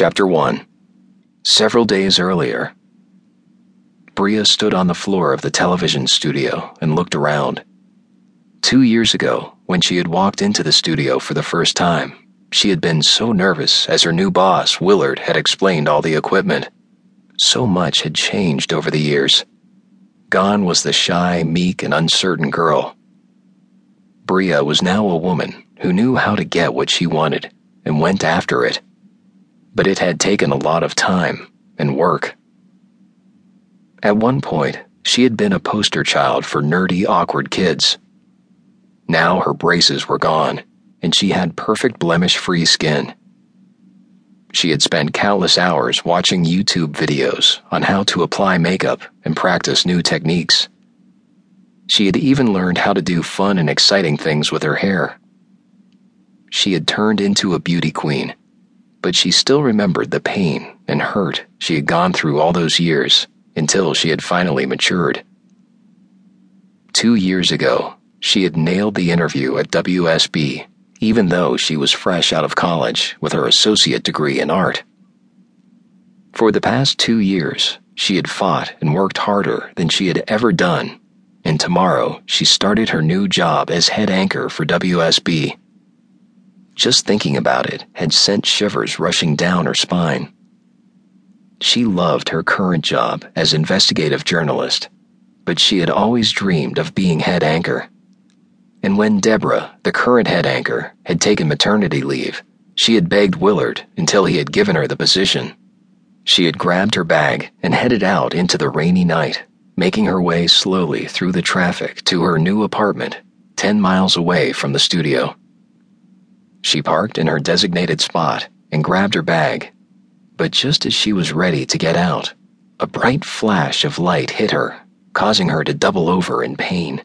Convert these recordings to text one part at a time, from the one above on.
Chapter 1 Several days earlier, Bria stood on the floor of the television studio and looked around. Two years ago, when she had walked into the studio for the first time, she had been so nervous as her new boss, Willard, had explained all the equipment. So much had changed over the years. Gone was the shy, meek, and uncertain girl. Bria was now a woman who knew how to get what she wanted and went after it but it had taken a lot of time and work. At one point, she had been a poster child for nerdy, awkward kids. Now her braces were gone, and she had perfect blemish free skin. She had spent countless hours watching YouTube videos on how to apply makeup and practice new techniques. She had even learned how to do fun and exciting things with her hair. She had turned into a beauty queen but she still remembered the pain and hurt she had gone through all those years until she had finally matured. Two years ago, she had nailed the interview at WSB, even though she was fresh out of college with her associate degree in art. For the past two years, she had fought and worked harder than she had ever done, and tomorrow she started her new job as head anchor for WSB. Just thinking about it had sent shivers rushing down her spine. She loved her current job as investigative journalist, but she had always dreamed of being head anchor. And when Deborah, the current head anchor, had taken maternity leave, she had begged Willard until he had given her the position. She had grabbed her bag and headed out into the rainy night, making her way slowly through the traffic to her new apartment, 10 miles away from the studio. She parked in her designated spot and grabbed her bag. But just as she was ready to get out, a bright flash of light hit her, causing her to double over in pain.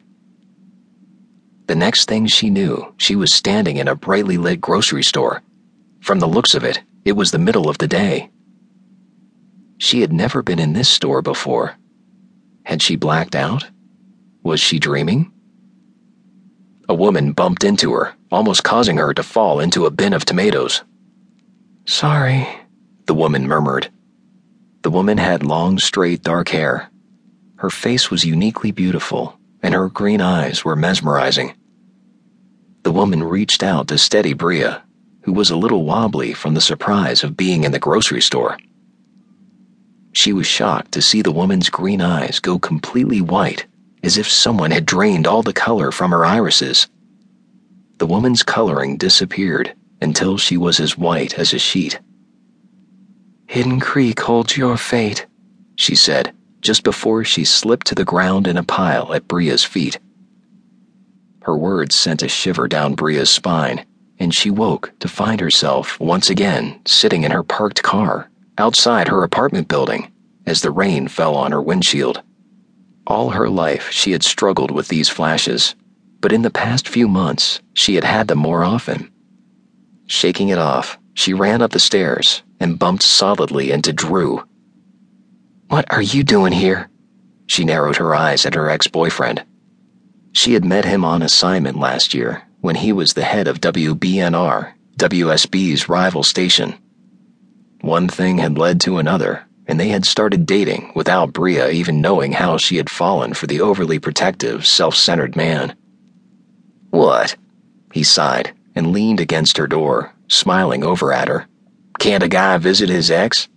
The next thing she knew, she was standing in a brightly lit grocery store. From the looks of it, it was the middle of the day. She had never been in this store before. Had she blacked out? Was she dreaming? A woman bumped into her, almost causing her to fall into a bin of tomatoes. Sorry, the woman murmured. The woman had long, straight, dark hair. Her face was uniquely beautiful, and her green eyes were mesmerizing. The woman reached out to steady Bria, who was a little wobbly from the surprise of being in the grocery store. She was shocked to see the woman's green eyes go completely white as if someone had drained all the color from her irises. The woman's coloring disappeared until she was as white as a sheet. Hidden Creek holds your fate, she said, just before she slipped to the ground in a pile at Bria's feet. Her words sent a shiver down Bria's spine, and she woke to find herself once again sitting in her parked car outside her apartment building as the rain fell on her windshield. All her life, she had struggled with these flashes, but in the past few months, she had had them more often. Shaking it off, she ran up the stairs and bumped solidly into Drew. What are you doing here? She narrowed her eyes at her ex boyfriend. She had met him on assignment last year when he was the head of WBNR, WSB's rival station. One thing had led to another, and they had started dating without Bria even knowing how she had fallen for the overly protective, self centered man. What? He sighed and leaned against her door, smiling over at her. Can't a guy visit his ex?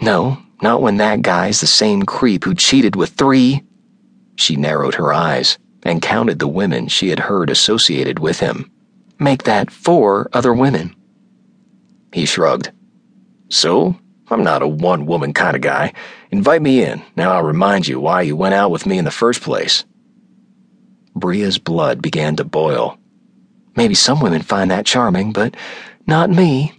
No, not when that guy's the same creep who cheated with three. She narrowed her eyes and counted the women she had heard associated with him. Make that four other women. He shrugged. So, I'm not a one woman kind of guy. Invite me in. Now I'll remind you why you went out with me in the first place. Bria's blood began to boil. Maybe some women find that charming, but not me.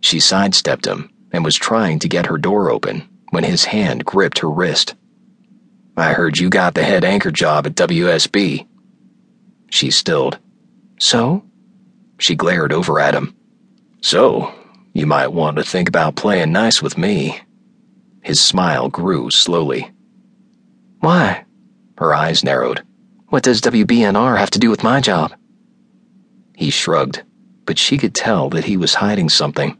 She sidestepped him and was trying to get her door open when his hand gripped her wrist. I heard you got the head anchor job at WSB. She stilled. So? She glared over at him. So, you might want to think about playing nice with me. His smile grew slowly. Why? Her eyes narrowed. What does WBNR have to do with my job? He shrugged, but she could tell that he was hiding something.